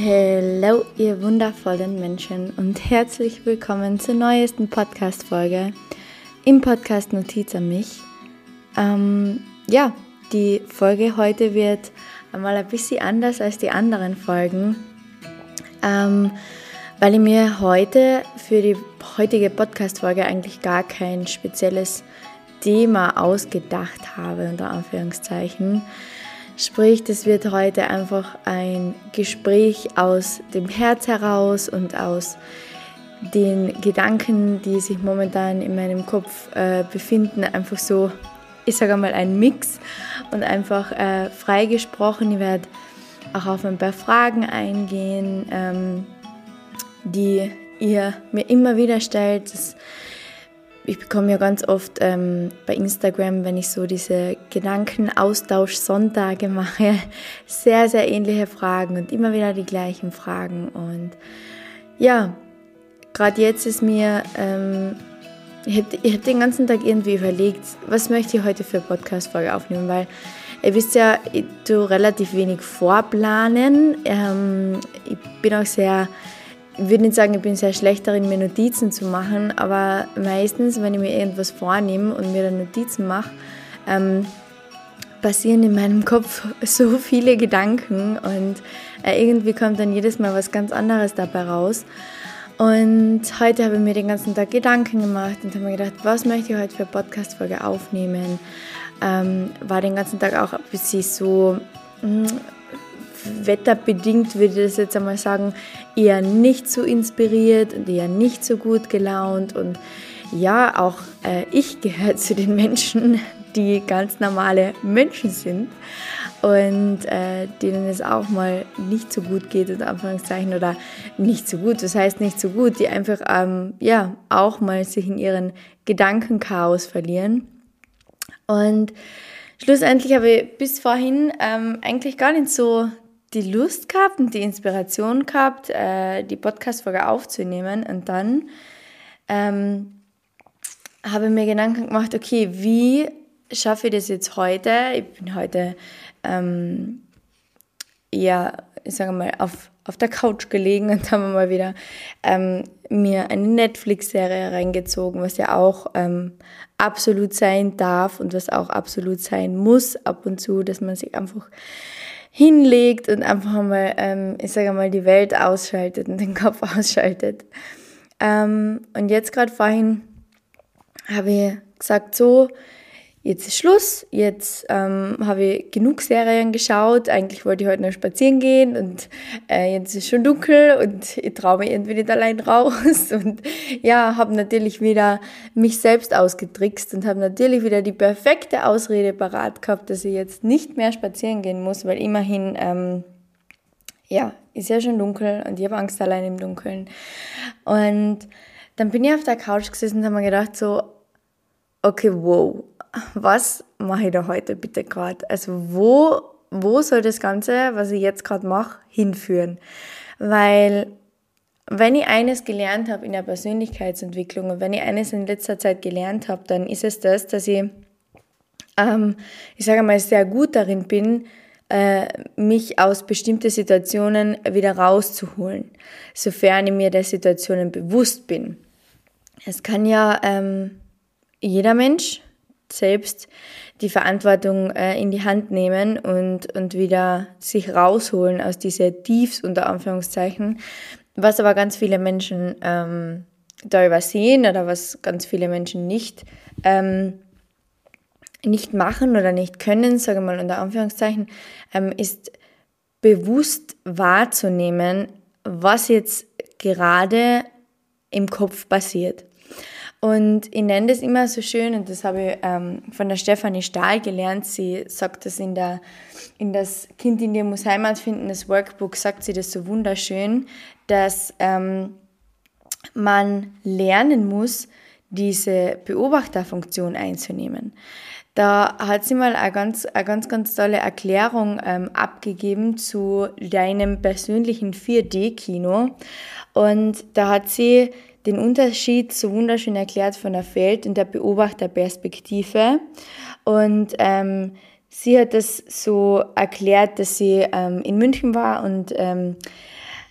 Hallo, ihr wundervollen Menschen und herzlich willkommen zur neuesten Podcast-Folge im Podcast Notiz an mich. Ähm, ja, die Folge heute wird einmal ein bisschen anders als die anderen Folgen, ähm, weil ich mir heute für die heutige Podcast-Folge eigentlich gar kein spezielles Thema ausgedacht habe, unter Anführungszeichen. Sprich, das wird heute einfach ein Gespräch aus dem Herz heraus und aus den Gedanken, die sich momentan in meinem Kopf äh, befinden, einfach so, ich sage mal, ein Mix und einfach äh, frei. Ich werde auch auf ein paar Fragen eingehen, ähm, die ihr mir immer wieder stellt. Das ich bekomme ja ganz oft ähm, bei Instagram, wenn ich so diese Gedankenaustausch-Sonntage mache, sehr, sehr ähnliche Fragen und immer wieder die gleichen Fragen. Und ja, gerade jetzt ist mir, ähm, ich habe hab den ganzen Tag irgendwie überlegt, was möchte ich heute für Podcast-Folge aufnehmen, weil ihr wisst ja, ich tue relativ wenig vorplanen. Ähm, ich bin auch sehr ich würde nicht sagen, ich bin sehr schlecht darin, mir Notizen zu machen, aber meistens, wenn ich mir irgendwas vornehme und mir dann Notizen mache, ähm, passieren in meinem Kopf so viele Gedanken und äh, irgendwie kommt dann jedes Mal was ganz anderes dabei raus. Und heute habe ich mir den ganzen Tag Gedanken gemacht und habe mir gedacht, was möchte ich heute für Podcast-Folge aufnehmen? Ähm, war den ganzen Tag auch ein bisschen so hm, wetterbedingt, würde ich das jetzt einmal sagen, eher nicht so inspiriert und eher nicht so gut gelaunt. Und ja, auch äh, ich gehöre zu den Menschen, die ganz normale Menschen sind und äh, denen es auch mal nicht so gut geht, in Anführungszeichen, oder nicht so gut, das heißt nicht so gut, die einfach ähm, ja auch mal sich in ihren Gedankenchaos verlieren. Und schlussendlich habe ich bis vorhin ähm, eigentlich gar nicht so die Lust gehabt und die Inspiration gehabt, äh, die Podcast-Folge aufzunehmen. Und dann ähm, habe ich mir Gedanken gemacht, okay, wie schaffe ich das jetzt heute? Ich bin heute ähm, eher, ich sage mal, auf, auf der Couch gelegen und habe mal wieder ähm, mir eine Netflix-Serie reingezogen, was ja auch ähm, absolut sein darf und was auch absolut sein muss ab und zu, dass man sich einfach hinlegt und einfach mal, ähm, ich sage mal, die Welt ausschaltet und den Kopf ausschaltet. Ähm, und jetzt gerade vorhin habe ich gesagt, so, jetzt ist Schluss, jetzt ähm, habe ich genug Serien geschaut, eigentlich wollte ich heute noch spazieren gehen und äh, jetzt ist schon dunkel und ich traue mich irgendwie nicht allein raus. Und ja, habe natürlich wieder mich selbst ausgetrickst und habe natürlich wieder die perfekte Ausrede parat gehabt, dass ich jetzt nicht mehr spazieren gehen muss, weil immerhin, ähm, ja, ist ja schon dunkel und ich habe Angst allein im Dunkeln. Und dann bin ich auf der Couch gesessen und habe mir gedacht so, okay, wow, was mache ich da heute bitte gerade? Also wo, wo soll das Ganze, was ich jetzt gerade mache, hinführen? Weil wenn ich eines gelernt habe in der Persönlichkeitsentwicklung und wenn ich eines in letzter Zeit gelernt habe, dann ist es das, dass ich, ähm, ich sage mal, sehr gut darin bin, äh, mich aus bestimmten Situationen wieder rauszuholen, sofern ich mir der Situationen bewusst bin. Es kann ja ähm, jeder Mensch selbst die Verantwortung äh, in die Hand nehmen und, und wieder sich rausholen aus diese Tiefs unter Anführungszeichen, was aber ganz viele Menschen ähm, da übersehen oder was ganz viele Menschen nicht, ähm, nicht machen oder nicht können, sage ich mal unter Anführungszeichen, ähm, ist bewusst wahrzunehmen, was jetzt gerade im Kopf passiert. Und ich nenne das immer so schön, und das habe ich ähm, von der Stefanie Stahl gelernt. Sie sagt das in, der, in das Kind in dir muss Heimat finden, das Workbook, sagt sie das so wunderschön, dass ähm, man lernen muss, diese Beobachterfunktion einzunehmen. Da hat sie mal eine ganz, eine ganz, ganz tolle Erklärung ähm, abgegeben zu deinem persönlichen 4D-Kino. Und da hat sie den Unterschied so wunderschön erklärt von der Feld- und der Beobachterperspektive. Und ähm, sie hat das so erklärt, dass sie ähm, in München war und ähm,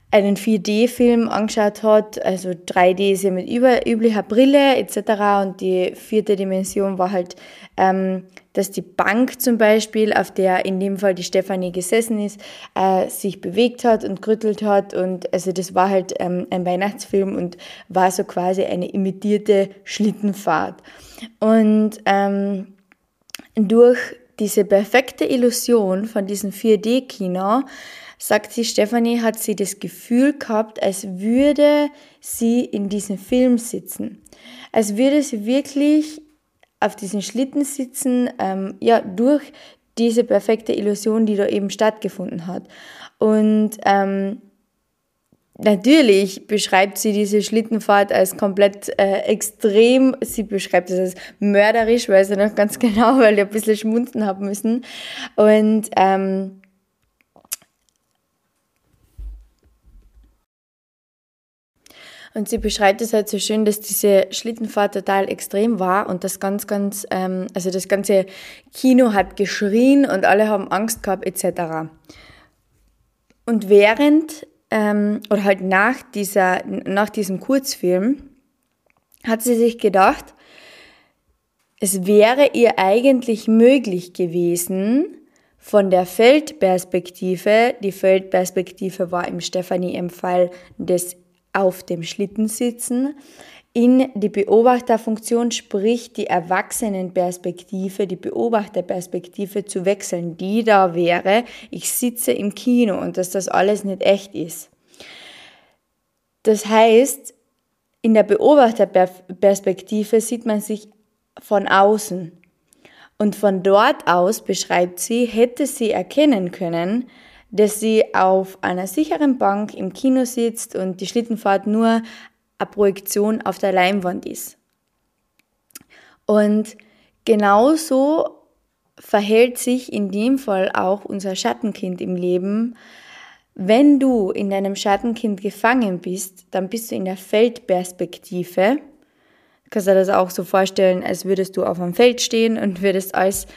einen 4D-Film angeschaut hat. Also 3D ist ja mit über, üblicher Brille etc. Und die vierte Dimension war halt, ähm, dass die Bank zum Beispiel, auf der in dem Fall die Stefanie gesessen ist, äh, sich bewegt hat und gerüttelt hat. Und also das war halt ähm, ein Weihnachtsfilm und war so quasi eine imitierte Schlittenfahrt. Und ähm, durch diese perfekte Illusion von diesem 4D-Kino sagt sie, Stefanie hat sie das Gefühl gehabt, als würde sie in diesem Film sitzen. Als würde sie wirklich auf diesen Schlitten sitzen, ähm, ja, durch diese perfekte Illusion, die da eben stattgefunden hat. Und ähm, Natürlich beschreibt sie diese Schlittenfahrt als komplett äh, extrem. Sie beschreibt es als mörderisch, weiß ich noch ganz genau, weil ich ein bisschen schmunzen haben müssen. Und ähm, Und sie beschreibt es halt so schön, dass diese Schlittenfahrt total extrem war und das ganz, ganz, ähm, also das ganze Kino hat geschrien und alle haben Angst gehabt etc. Und während ähm, oder halt nach dieser, nach diesem Kurzfilm hat sie sich gedacht, es wäre ihr eigentlich möglich gewesen, von der Feldperspektive, die Feldperspektive war im Stefanie im Fall des auf dem Schlitten sitzen, in die Beobachterfunktion, sprich die Erwachsenenperspektive, die Beobachterperspektive zu wechseln, die da wäre, ich sitze im Kino und dass das alles nicht echt ist. Das heißt, in der Beobachterperspektive sieht man sich von außen. Und von dort aus, beschreibt sie, hätte sie erkennen können, dass sie auf einer sicheren Bank im Kino sitzt und die Schlittenfahrt nur eine Projektion auf der Leinwand ist. Und genauso verhält sich in dem Fall auch unser Schattenkind im Leben. Wenn du in deinem Schattenkind gefangen bist, dann bist du in der Feldperspektive. Du kannst dir das auch so vorstellen, als würdest du auf einem Feld stehen und würdest alles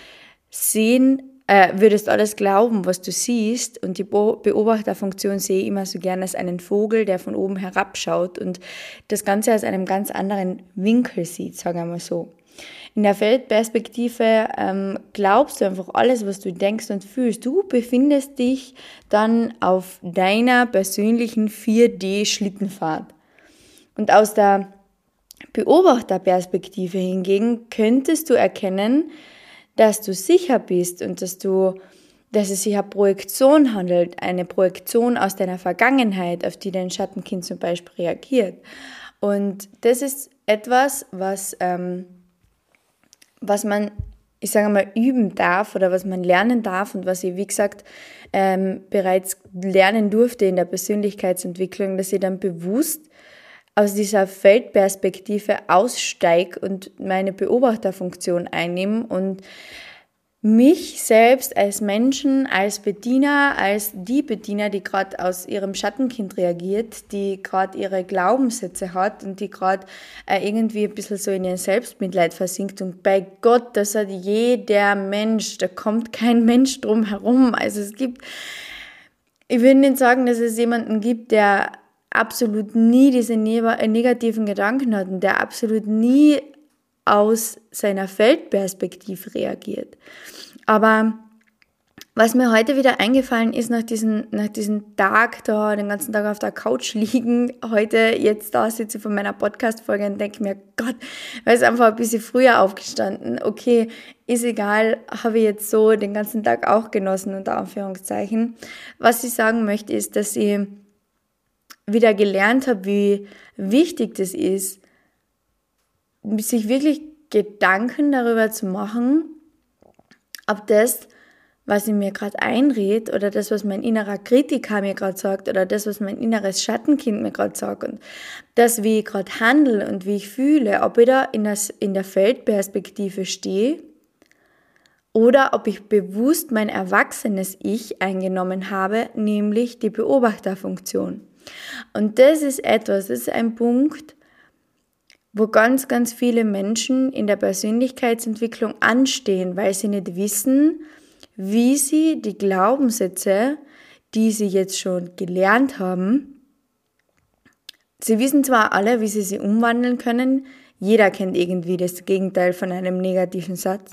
sehen, äh, würdest alles glauben, was du siehst. Und die Beobachterfunktion sehe ich immer so gerne als einen Vogel, der von oben herabschaut und das Ganze aus einem ganz anderen Winkel sieht, sagen wir mal so. In der Feldperspektive ähm, glaubst du einfach alles, was du denkst und fühlst. Du befindest dich dann auf deiner persönlichen 4D-Schlittenfahrt. Und aus der Beobachterperspektive hingegen könntest du erkennen, dass du sicher bist und dass du dass es sich eine Projektion handelt, eine Projektion aus deiner Vergangenheit, auf die dein Schattenkind zum Beispiel reagiert. Und das ist etwas, was, ähm, was man, ich sage mal, üben darf oder was man lernen darf und was ich, wie gesagt, ähm, bereits lernen durfte in der Persönlichkeitsentwicklung, dass ich dann bewusst aus dieser Feldperspektive aussteige und meine Beobachterfunktion einnehme und mich selbst als Menschen, als Bediener, als die Bediener, die gerade aus ihrem Schattenkind reagiert, die gerade ihre Glaubenssätze hat und die gerade äh, irgendwie ein bisschen so in ihren Selbstmitleid versinkt. Und bei Gott, das hat jeder Mensch, da kommt kein Mensch drum herum. Also es gibt, ich will nicht sagen, dass es jemanden gibt, der absolut nie diese negativen Gedanken hat und der absolut nie aus seiner Feldperspektive reagiert. Aber was mir heute wieder eingefallen ist, nach diesem, nach diesem Tag da, den ganzen Tag auf der Couch liegen, heute jetzt da sitze von meiner Podcast-Folge und denke mir, Gott, weil es einfach ein bisschen früher aufgestanden. Okay, ist egal, habe ich jetzt so den ganzen Tag auch genossen, unter Anführungszeichen. Was ich sagen möchte, ist, dass ich wieder gelernt habe, wie wichtig das ist, sich wirklich Gedanken darüber zu machen, ob das, was ich mir gerade einrede oder das, was mein innerer Kritiker mir gerade sagt oder das, was mein inneres Schattenkind mir gerade sagt und das, wie ich gerade handle und wie ich fühle, ob ich da in, das, in der Feldperspektive stehe oder ob ich bewusst mein erwachsenes Ich eingenommen habe, nämlich die Beobachterfunktion. Und das ist etwas, das ist ein Punkt, wo ganz, ganz viele Menschen in der Persönlichkeitsentwicklung anstehen, weil sie nicht wissen, wie sie die Glaubenssätze, die sie jetzt schon gelernt haben, sie wissen zwar alle, wie sie sie umwandeln können, jeder kennt irgendwie das Gegenteil von einem negativen Satz,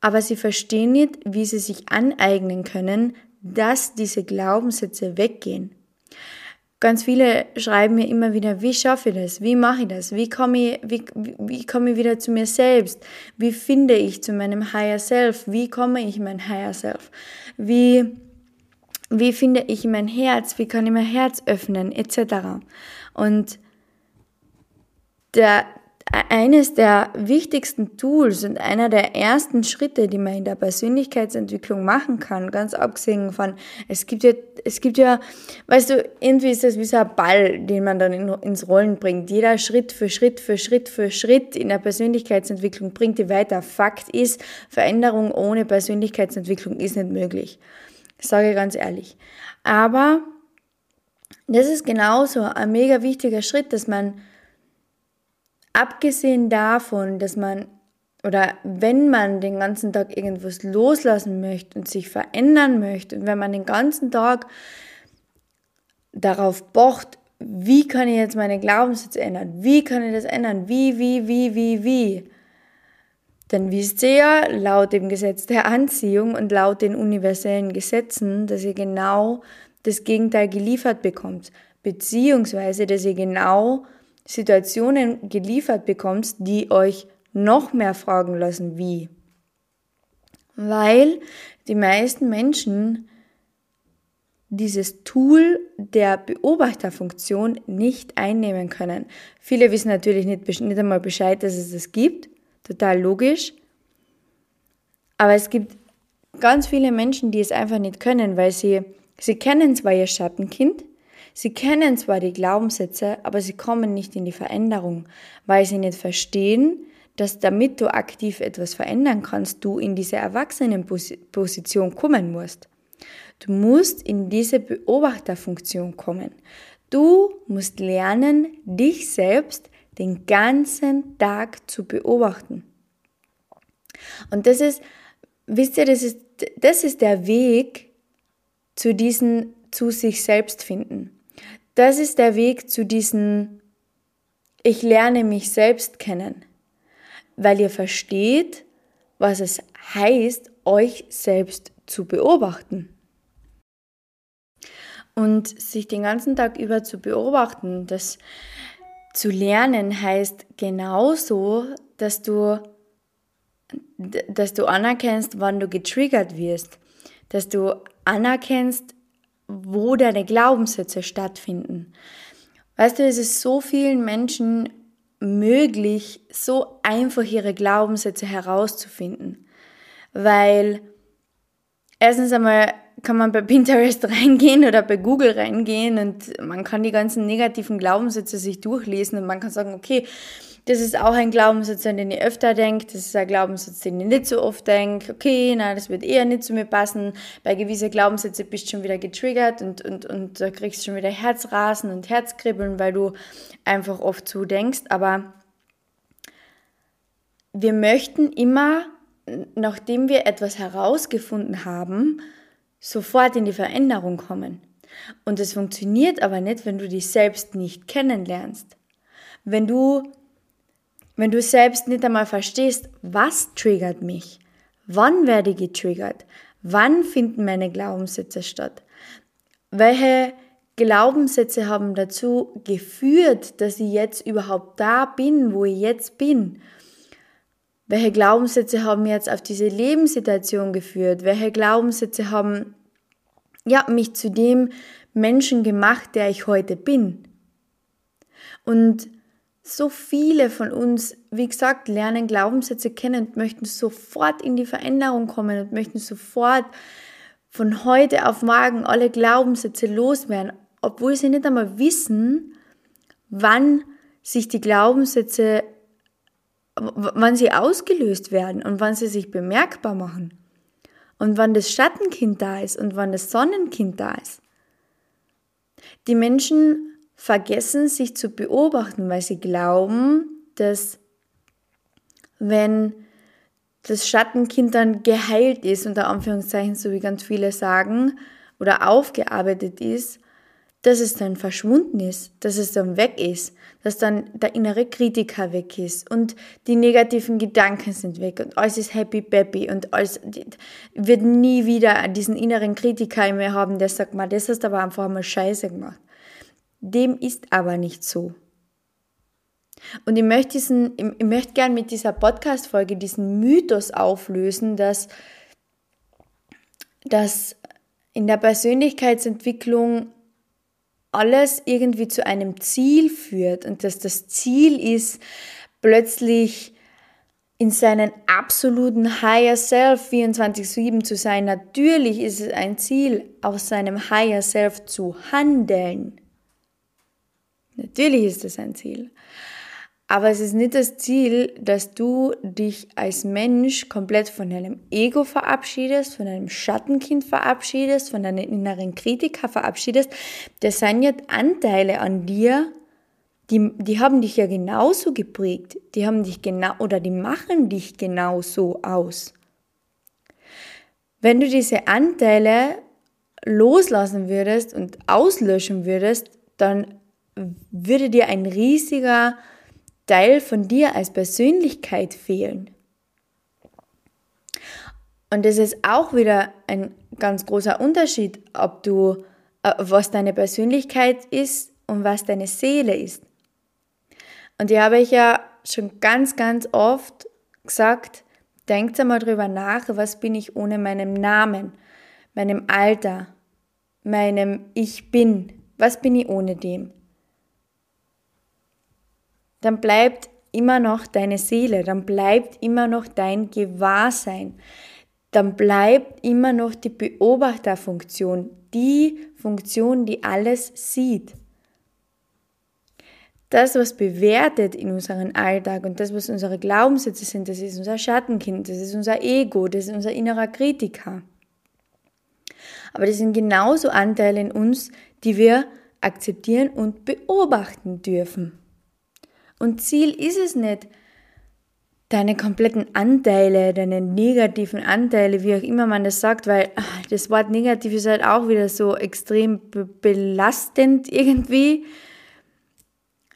aber sie verstehen nicht, wie sie sich aneignen können, dass diese Glaubenssätze weggehen. Ganz viele schreiben mir immer wieder, wie schaffe ich das? Wie mache ich das? Wie komme ich, wie, wie komme ich wieder zu mir selbst? Wie finde ich zu meinem Higher Self? Wie komme ich mein Higher Self? Wie, wie finde ich mein Herz? Wie kann ich mein Herz öffnen? Etc. Und der, eines der wichtigsten Tools und einer der ersten Schritte, die man in der Persönlichkeitsentwicklung machen kann, ganz abgesehen von, es gibt ja, es gibt ja, weißt du, irgendwie ist das wie so ein Ball, den man dann in, ins Rollen bringt. Jeder Schritt für Schritt für Schritt für Schritt in der Persönlichkeitsentwicklung bringt die weiter. Fakt ist, Veränderung ohne Persönlichkeitsentwicklung ist nicht möglich. Das sage ich ganz ehrlich. Aber das ist genauso ein mega wichtiger Schritt, dass man Abgesehen davon, dass man oder wenn man den ganzen Tag irgendwas loslassen möchte und sich verändern möchte und wenn man den ganzen Tag darauf pocht, wie kann ich jetzt meine Glaubenssätze ändern? Wie kann ich das ändern? Wie, wie, wie, wie, wie? Dann wisst ihr ja, laut dem Gesetz der Anziehung und laut den universellen Gesetzen, dass ihr genau das Gegenteil geliefert bekommt. Beziehungsweise, dass ihr genau Situationen geliefert bekommst, die euch noch mehr fragen lassen, wie. Weil die meisten Menschen dieses Tool der Beobachterfunktion nicht einnehmen können. Viele wissen natürlich nicht, nicht einmal Bescheid, dass es das gibt. Total logisch. Aber es gibt ganz viele Menschen, die es einfach nicht können, weil sie, sie kennen zwar ihr Schattenkind, Sie kennen zwar die Glaubenssätze, aber sie kommen nicht in die Veränderung, weil sie nicht verstehen, dass damit du aktiv etwas verändern kannst, du in diese Erwachsenenposition kommen musst. Du musst in diese Beobachterfunktion kommen. Du musst lernen, dich selbst den ganzen Tag zu beobachten. Und das ist, wisst ihr, das ist, das ist der Weg zu diesen, zu sich selbst finden. Das ist der Weg zu diesem Ich lerne mich selbst kennen, weil ihr versteht, was es heißt, euch selbst zu beobachten. Und sich den ganzen Tag über zu beobachten, das zu lernen heißt genauso, dass du, dass du anerkennst, wann du getriggert wirst, dass du anerkennst, wo deine Glaubenssätze stattfinden. Weißt du, es ist so vielen Menschen möglich, so einfach ihre Glaubenssätze herauszufinden. Weil erstens einmal kann man bei Pinterest reingehen oder bei Google reingehen und man kann die ganzen negativen Glaubenssätze sich durchlesen und man kann sagen, okay, das ist auch ein Glaubenssatz, an den ich öfter denke. Das ist ein Glaubenssatz, den ich nicht so oft denke. Okay, na, das wird eher nicht zu mir passen. Bei gewissen Glaubenssätzen bist du schon wieder getriggert und, und, und da kriegst schon wieder Herzrasen und Herzkribbeln, weil du einfach oft so denkst. Aber wir möchten immer, nachdem wir etwas herausgefunden haben, sofort in die Veränderung kommen. Und es funktioniert aber nicht, wenn du dich selbst nicht kennenlernst. Wenn du wenn du selbst nicht einmal verstehst, was triggert mich? Wann werde ich getriggert? Wann finden meine Glaubenssätze statt? Welche Glaubenssätze haben dazu geführt, dass ich jetzt überhaupt da bin, wo ich jetzt bin? Welche Glaubenssätze haben jetzt auf diese Lebenssituation geführt? Welche Glaubenssätze haben ja, mich zu dem Menschen gemacht, der ich heute bin? Und so viele von uns, wie gesagt, lernen Glaubenssätze kennen und möchten sofort in die Veränderung kommen und möchten sofort von heute auf morgen alle Glaubenssätze loswerden, obwohl sie nicht einmal wissen, wann sich die Glaubenssätze, wann sie ausgelöst werden und wann sie sich bemerkbar machen und wann das Schattenkind da ist und wann das Sonnenkind da ist. Die Menschen vergessen, sich zu beobachten, weil sie glauben, dass wenn das Schattenkind dann geheilt ist, unter Anführungszeichen, so wie ganz viele sagen, oder aufgearbeitet ist, dass es dann verschwunden ist, dass es dann weg ist, dass dann der innere Kritiker weg ist und die negativen Gedanken sind weg und alles ist happy baby und alles wird nie wieder diesen inneren Kritiker mehr haben, der sagt mal, das hast du aber einfach mal scheiße gemacht. Dem ist aber nicht so. Und ich möchte, diesen, ich möchte gern mit dieser Podcast-Folge diesen Mythos auflösen, dass, dass in der Persönlichkeitsentwicklung alles irgendwie zu einem Ziel führt und dass das Ziel ist, plötzlich in seinen absoluten Higher Self 24-7 zu sein. Natürlich ist es ein Ziel, aus seinem Higher Self zu handeln. Natürlich ist es ein Ziel. Aber es ist nicht das Ziel, dass du dich als Mensch komplett von deinem Ego verabschiedest, von deinem Schattenkind verabschiedest, von deinen inneren Kritiker verabschiedest. Das sind ja Anteile an dir, die, die haben dich ja genauso geprägt. Die haben dich genau oder die machen dich genauso aus. Wenn du diese Anteile loslassen würdest und auslöschen würdest, dann würde dir ein riesiger Teil von dir als Persönlichkeit fehlen. Und das ist auch wieder ein ganz großer Unterschied, ob du, äh, was deine Persönlichkeit ist und was deine Seele ist. Und die habe ich ja schon ganz, ganz oft gesagt, denkt einmal drüber nach, was bin ich ohne meinen Namen, meinem Alter, meinem Ich bin, was bin ich ohne dem? Dann bleibt immer noch deine Seele, dann bleibt immer noch dein Gewahrsein, dann bleibt immer noch die Beobachterfunktion, die Funktion, die alles sieht. Das, was bewertet in unserem Alltag und das, was unsere Glaubenssätze sind, das ist unser Schattenkind, das ist unser Ego, das ist unser innerer Kritiker. Aber das sind genauso Anteile in uns, die wir akzeptieren und beobachten dürfen. Und Ziel ist es nicht, deine kompletten Anteile, deine negativen Anteile, wie auch immer man das sagt, weil ach, das Wort negativ ist halt auch wieder so extrem belastend irgendwie,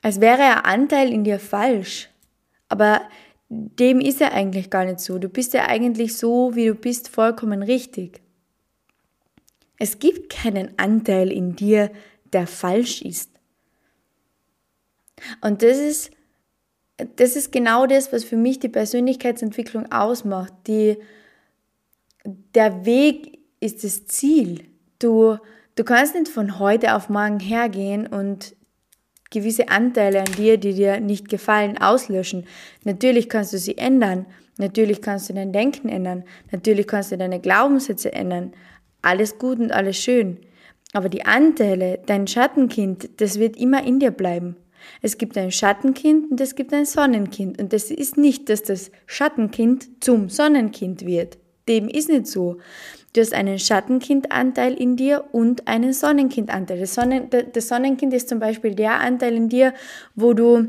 als wäre ein Anteil in dir falsch. Aber dem ist er eigentlich gar nicht so. Du bist ja eigentlich so, wie du bist, vollkommen richtig. Es gibt keinen Anteil in dir, der falsch ist. Und das ist, das ist genau das, was für mich die Persönlichkeitsentwicklung ausmacht. Die, der Weg ist das Ziel. Du, du kannst nicht von heute auf morgen hergehen und gewisse Anteile an dir, die dir nicht gefallen, auslöschen. Natürlich kannst du sie ändern. Natürlich kannst du dein Denken ändern. Natürlich kannst du deine Glaubenssätze ändern. Alles gut und alles schön. Aber die Anteile, dein Schattenkind, das wird immer in dir bleiben. Es gibt ein Schattenkind und es gibt ein Sonnenkind. Und das ist nicht, dass das Schattenkind zum Sonnenkind wird. Dem ist nicht so. Du hast einen Schattenkindanteil in dir und einen Sonnenkindanteil. Das, Sonnen, das Sonnenkind ist zum Beispiel der Anteil in dir, wo du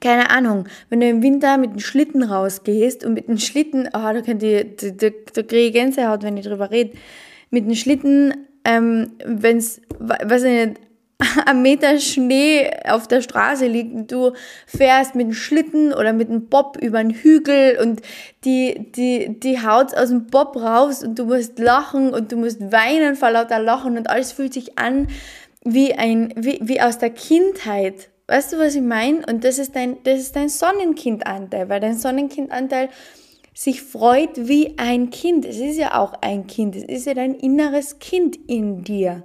keine Ahnung, wenn du im Winter mit dem Schlitten rausgehst und mit dem Schlitten, oh, da, könnt ihr, da, da, da kriege ich Gänsehaut, wenn ich drüber rede, mit dem Schlitten, ähm, wenn es, weiß ich nicht, am Meter Schnee auf der Straße liegt und du fährst mit dem Schlitten oder mit dem Bob über einen Hügel und die, die, die haut aus dem Bob raus und du musst lachen und du musst weinen vor lauter Lachen und alles fühlt sich an wie ein, wie, wie aus der Kindheit. Weißt du, was ich meine? Und das ist dein, das ist dein Sonnenkindanteil, weil dein Sonnenkindanteil sich freut wie ein Kind. Es ist ja auch ein Kind. Es ist ja dein inneres Kind in dir.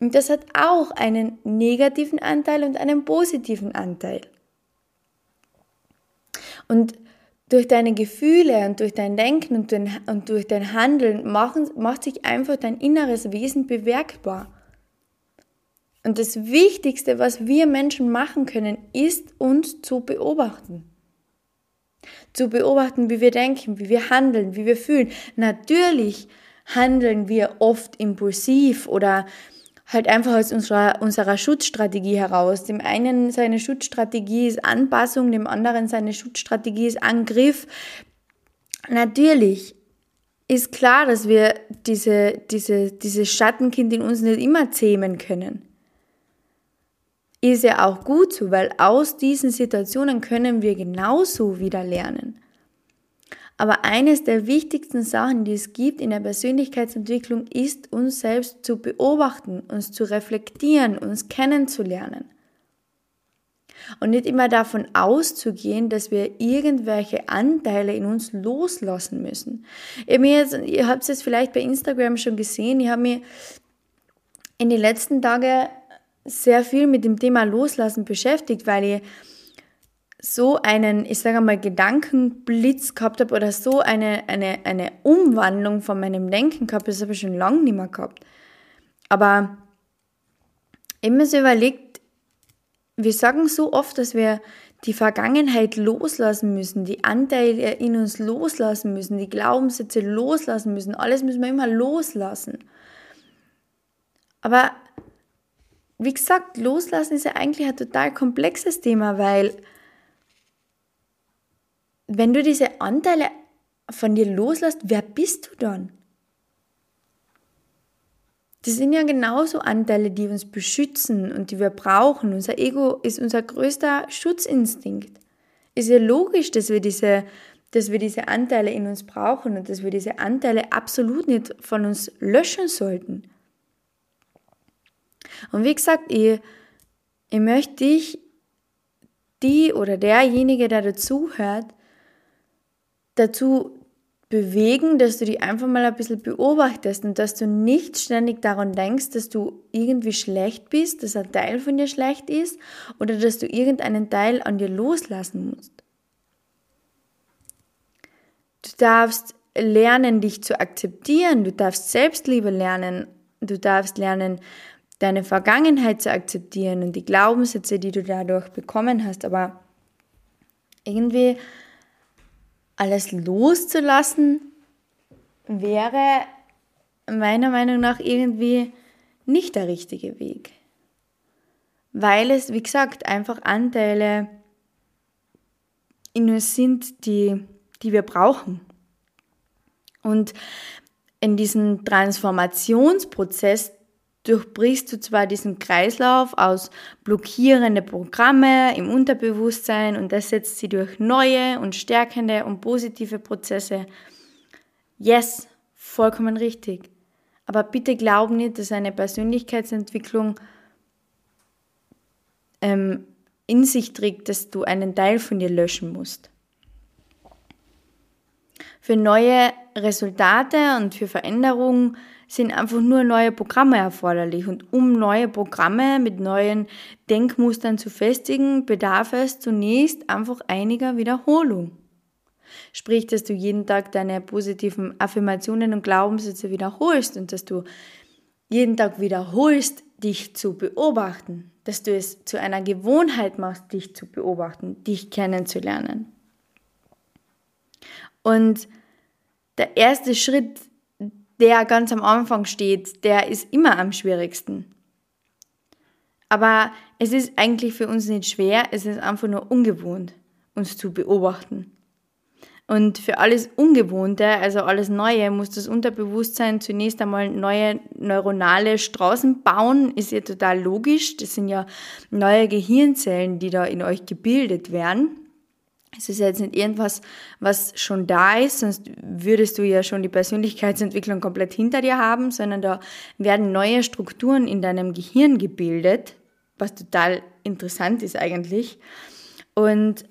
Und das hat auch einen negativen Anteil und einen positiven Anteil. Und durch deine Gefühle und durch dein Denken und, dein, und durch dein Handeln machen, macht sich einfach dein inneres Wesen bewerkbar. Und das Wichtigste, was wir Menschen machen können, ist uns zu beobachten. Zu beobachten, wie wir denken, wie wir handeln, wie wir fühlen. Natürlich handeln wir oft impulsiv oder halt einfach aus unserer, unserer Schutzstrategie heraus. Dem einen seine Schutzstrategie ist Anpassung, dem anderen seine Schutzstrategie ist Angriff. Natürlich ist klar, dass wir diese, diese, dieses Schattenkind in uns nicht immer zähmen können. ist ja auch gut so, weil aus diesen Situationen können wir genauso wieder lernen. Aber eines der wichtigsten Sachen, die es gibt in der Persönlichkeitsentwicklung, ist, uns selbst zu beobachten, uns zu reflektieren, uns kennenzulernen. Und nicht immer davon auszugehen, dass wir irgendwelche Anteile in uns loslassen müssen. ihr habt es jetzt vielleicht bei Instagram schon gesehen, ich habe mir in den letzten Tagen sehr viel mit dem Thema Loslassen beschäftigt, weil ich so einen, ich sage mal, Gedankenblitz gehabt habe oder so eine, eine, eine Umwandlung von meinem Denken gehabt, das habe ich schon lange nicht mehr gehabt. Aber mir so überlegt, wir sagen so oft, dass wir die Vergangenheit loslassen müssen, die Anteile in uns loslassen müssen, die Glaubenssätze loslassen müssen, alles müssen wir immer loslassen. Aber wie gesagt, loslassen ist ja eigentlich ein total komplexes Thema, weil wenn du diese Anteile von dir loslässt, wer bist du dann? Das sind ja genauso Anteile, die uns beschützen und die wir brauchen. Unser Ego ist unser größter Schutzinstinkt. Ist ja logisch, dass wir diese, dass wir diese Anteile in uns brauchen und dass wir diese Anteile absolut nicht von uns löschen sollten. Und wie gesagt, ich, ich möchte dich, die oder derjenige, der dazuhört, dazu bewegen, dass du dich einfach mal ein bisschen beobachtest und dass du nicht ständig daran denkst, dass du irgendwie schlecht bist, dass ein Teil von dir schlecht ist oder dass du irgendeinen Teil an dir loslassen musst. Du darfst lernen, dich zu akzeptieren, du darfst Selbstliebe lernen, du darfst lernen, deine Vergangenheit zu akzeptieren und die Glaubenssätze, die du dadurch bekommen hast, aber irgendwie alles loszulassen, wäre meiner Meinung nach irgendwie nicht der richtige Weg. Weil es, wie gesagt, einfach Anteile in uns sind, die, die wir brauchen. Und in diesem Transformationsprozess durchbrichst du zwar diesen Kreislauf aus blockierende Programme im Unterbewusstsein und ersetzt sie durch neue und stärkende und positive Prozesse. Yes, vollkommen richtig. Aber bitte glaub nicht, dass eine Persönlichkeitsentwicklung ähm, in sich trägt, dass du einen Teil von dir löschen musst. Für neue Resultate und für Veränderungen sind einfach nur neue Programme erforderlich. Und um neue Programme mit neuen Denkmustern zu festigen, bedarf es zunächst einfach einiger Wiederholung. Sprich, dass du jeden Tag deine positiven Affirmationen und Glaubenssätze wiederholst und dass du jeden Tag wiederholst, dich zu beobachten, dass du es zu einer Gewohnheit machst, dich zu beobachten, dich kennenzulernen. Und der erste Schritt der ganz am Anfang steht, der ist immer am schwierigsten. Aber es ist eigentlich für uns nicht schwer, es ist einfach nur ungewohnt, uns zu beobachten. Und für alles Ungewohnte, also alles Neue, muss das Unterbewusstsein zunächst einmal neue neuronale Straßen bauen. Ist ja total logisch. Das sind ja neue Gehirnzellen, die da in euch gebildet werden. Es ist jetzt nicht irgendwas, was schon da ist, sonst würdest du ja schon die Persönlichkeitsentwicklung komplett hinter dir haben, sondern da werden neue Strukturen in deinem Gehirn gebildet, was total interessant ist eigentlich. Und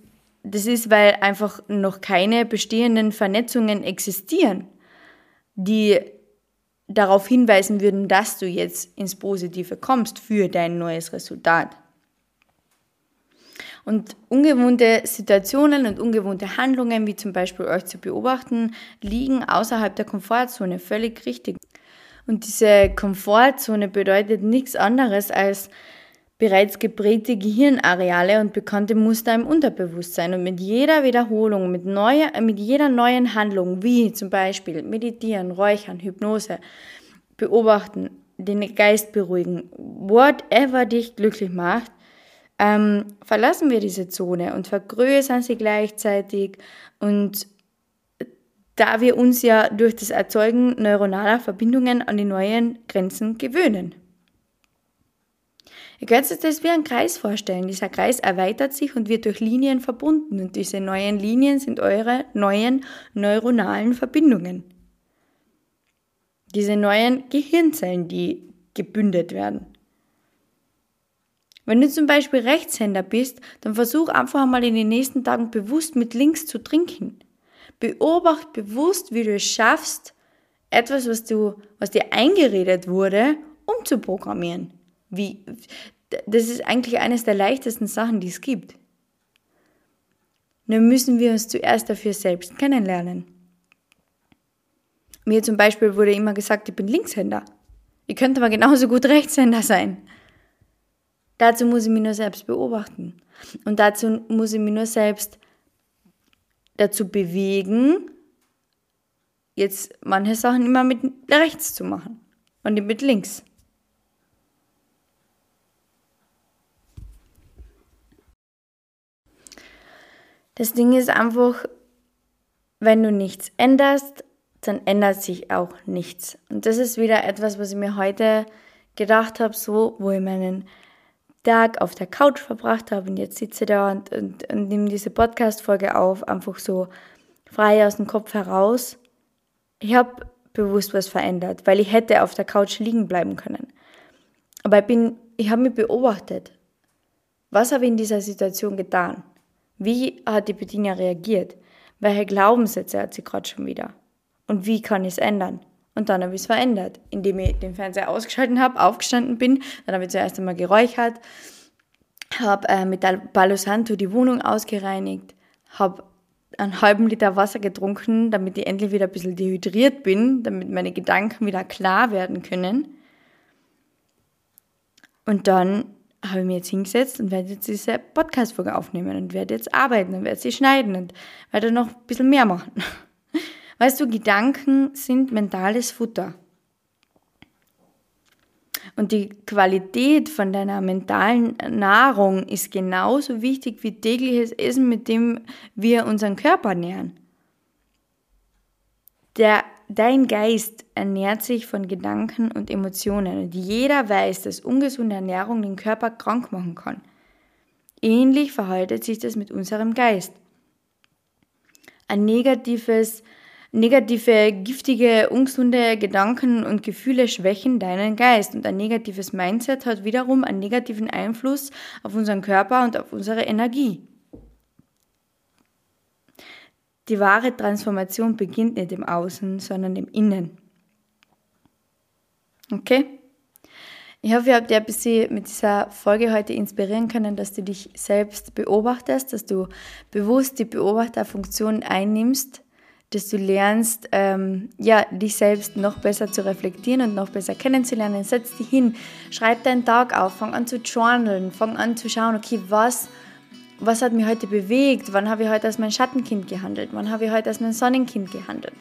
das ist, weil einfach noch keine bestehenden Vernetzungen existieren, die darauf hinweisen würden, dass du jetzt ins Positive kommst für dein neues Resultat. Und ungewohnte Situationen und ungewohnte Handlungen, wie zum Beispiel euch zu beobachten, liegen außerhalb der Komfortzone. Völlig richtig. Und diese Komfortzone bedeutet nichts anderes als bereits geprägte Gehirnareale und bekannte Muster im Unterbewusstsein. Und mit jeder Wiederholung, mit, neuer, mit jeder neuen Handlung, wie zum Beispiel Meditieren, Räuchern, Hypnose, beobachten, den Geist beruhigen, whatever dich glücklich macht, ähm, verlassen wir diese Zone und vergrößern sie gleichzeitig und da wir uns ja durch das Erzeugen neuronaler Verbindungen an die neuen Grenzen gewöhnen. Ihr könnt euch das wie ein Kreis vorstellen. Dieser Kreis erweitert sich und wird durch Linien verbunden. Und diese neuen Linien sind eure neuen neuronalen Verbindungen. Diese neuen Gehirnzellen, die gebündet werden. Wenn du zum Beispiel Rechtshänder bist, dann versuch einfach mal in den nächsten Tagen bewusst mit links zu trinken. Beobacht bewusst, wie du es schaffst, etwas, was, du, was dir eingeredet wurde, umzuprogrammieren. Wie, das ist eigentlich eines der leichtesten Sachen, die es gibt. Nur müssen wir uns zuerst dafür selbst kennenlernen. Mir zum Beispiel wurde immer gesagt, ich bin Linkshänder. Ich könnte aber genauso gut Rechtshänder sein. Dazu muss ich mich nur selbst beobachten. Und dazu muss ich mich nur selbst dazu bewegen, jetzt manche Sachen immer mit rechts zu machen und nicht mit links. Das Ding ist einfach, wenn du nichts änderst, dann ändert sich auch nichts. Und das ist wieder etwas, was ich mir heute gedacht habe, so, wo ich meinen Tag auf der Couch verbracht habe und jetzt sitze da und, und, und nehme diese Podcast-Folge auf, einfach so frei aus dem Kopf heraus. Ich habe bewusst was verändert, weil ich hätte auf der Couch liegen bleiben können. Aber ich ich habe mich beobachtet. Was habe ich in dieser Situation getan? Wie hat die Bettina reagiert? Welche Glaubenssätze hat sie gerade schon wieder? Und wie kann ich es ändern? Und dann habe ich es verändert, indem ich den Fernseher ausgeschalten habe, aufgestanden bin. Dann habe ich zuerst einmal geräuchert, habe äh, mit Palo Santo die Wohnung ausgereinigt, habe einen halben Liter Wasser getrunken, damit ich endlich wieder ein bisschen dehydriert bin, damit meine Gedanken wieder klar werden können. Und dann habe ich mir jetzt hingesetzt und werde jetzt diese Podcast-Folge aufnehmen und werde jetzt arbeiten und werde sie schneiden und werde noch ein bisschen mehr machen. Weißt du, Gedanken sind mentales Futter. Und die Qualität von deiner mentalen Nahrung ist genauso wichtig wie tägliches Essen, mit dem wir unseren Körper nähren. Der Dein Geist ernährt sich von Gedanken und Emotionen und jeder weiß, dass ungesunde Ernährung den Körper krank machen kann. Ähnlich verhaltet sich das mit unserem Geist. Ein negatives, negative, giftige, ungesunde Gedanken und Gefühle schwächen deinen Geist und ein negatives Mindset hat wiederum einen negativen Einfluss auf unseren Körper und auf unsere Energie. Die wahre Transformation beginnt nicht im Außen, sondern im Innen. Okay? Ich hoffe, ihr habt dir ein bisschen mit dieser Folge heute inspirieren können, dass du dich selbst beobachtest, dass du bewusst die Beobachterfunktion einnimmst, dass du lernst, ähm, ja, dich selbst noch besser zu reflektieren und noch besser kennenzulernen. Setz dich hin, schreib deinen Tag auf, fang an zu journalen, fang an zu schauen, okay, was was hat mich heute bewegt? Wann habe ich heute als mein Schattenkind gehandelt? Wann habe ich heute als mein Sonnenkind gehandelt?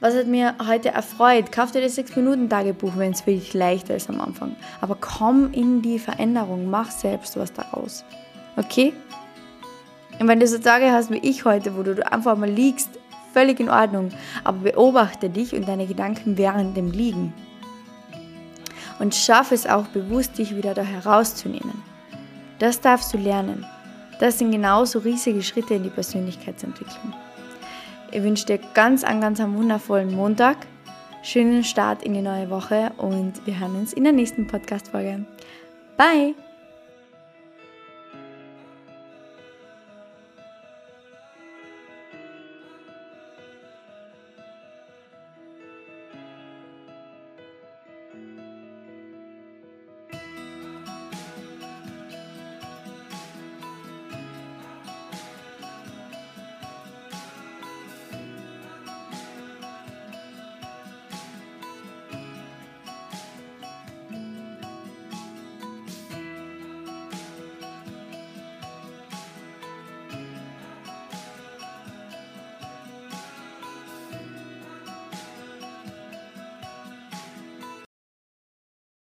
Was hat mir heute erfreut? Kauf dir das 6-Minuten-Tagebuch, wenn es für dich leichter ist am Anfang. Aber komm in die Veränderung, mach selbst was daraus. Okay? Und wenn du so Tage hast wie ich heute, wo du einfach mal liegst, völlig in Ordnung, aber beobachte dich und deine Gedanken während dem Liegen. Und schaff es auch bewusst, dich wieder da herauszunehmen. Das darfst du lernen. Das sind genauso riesige Schritte in die Persönlichkeitsentwicklung. Ich wünsche dir ganz einen ganz einen wundervollen Montag, schönen Start in die neue Woche und wir hören uns in der nächsten Podcast-Folge. Bye!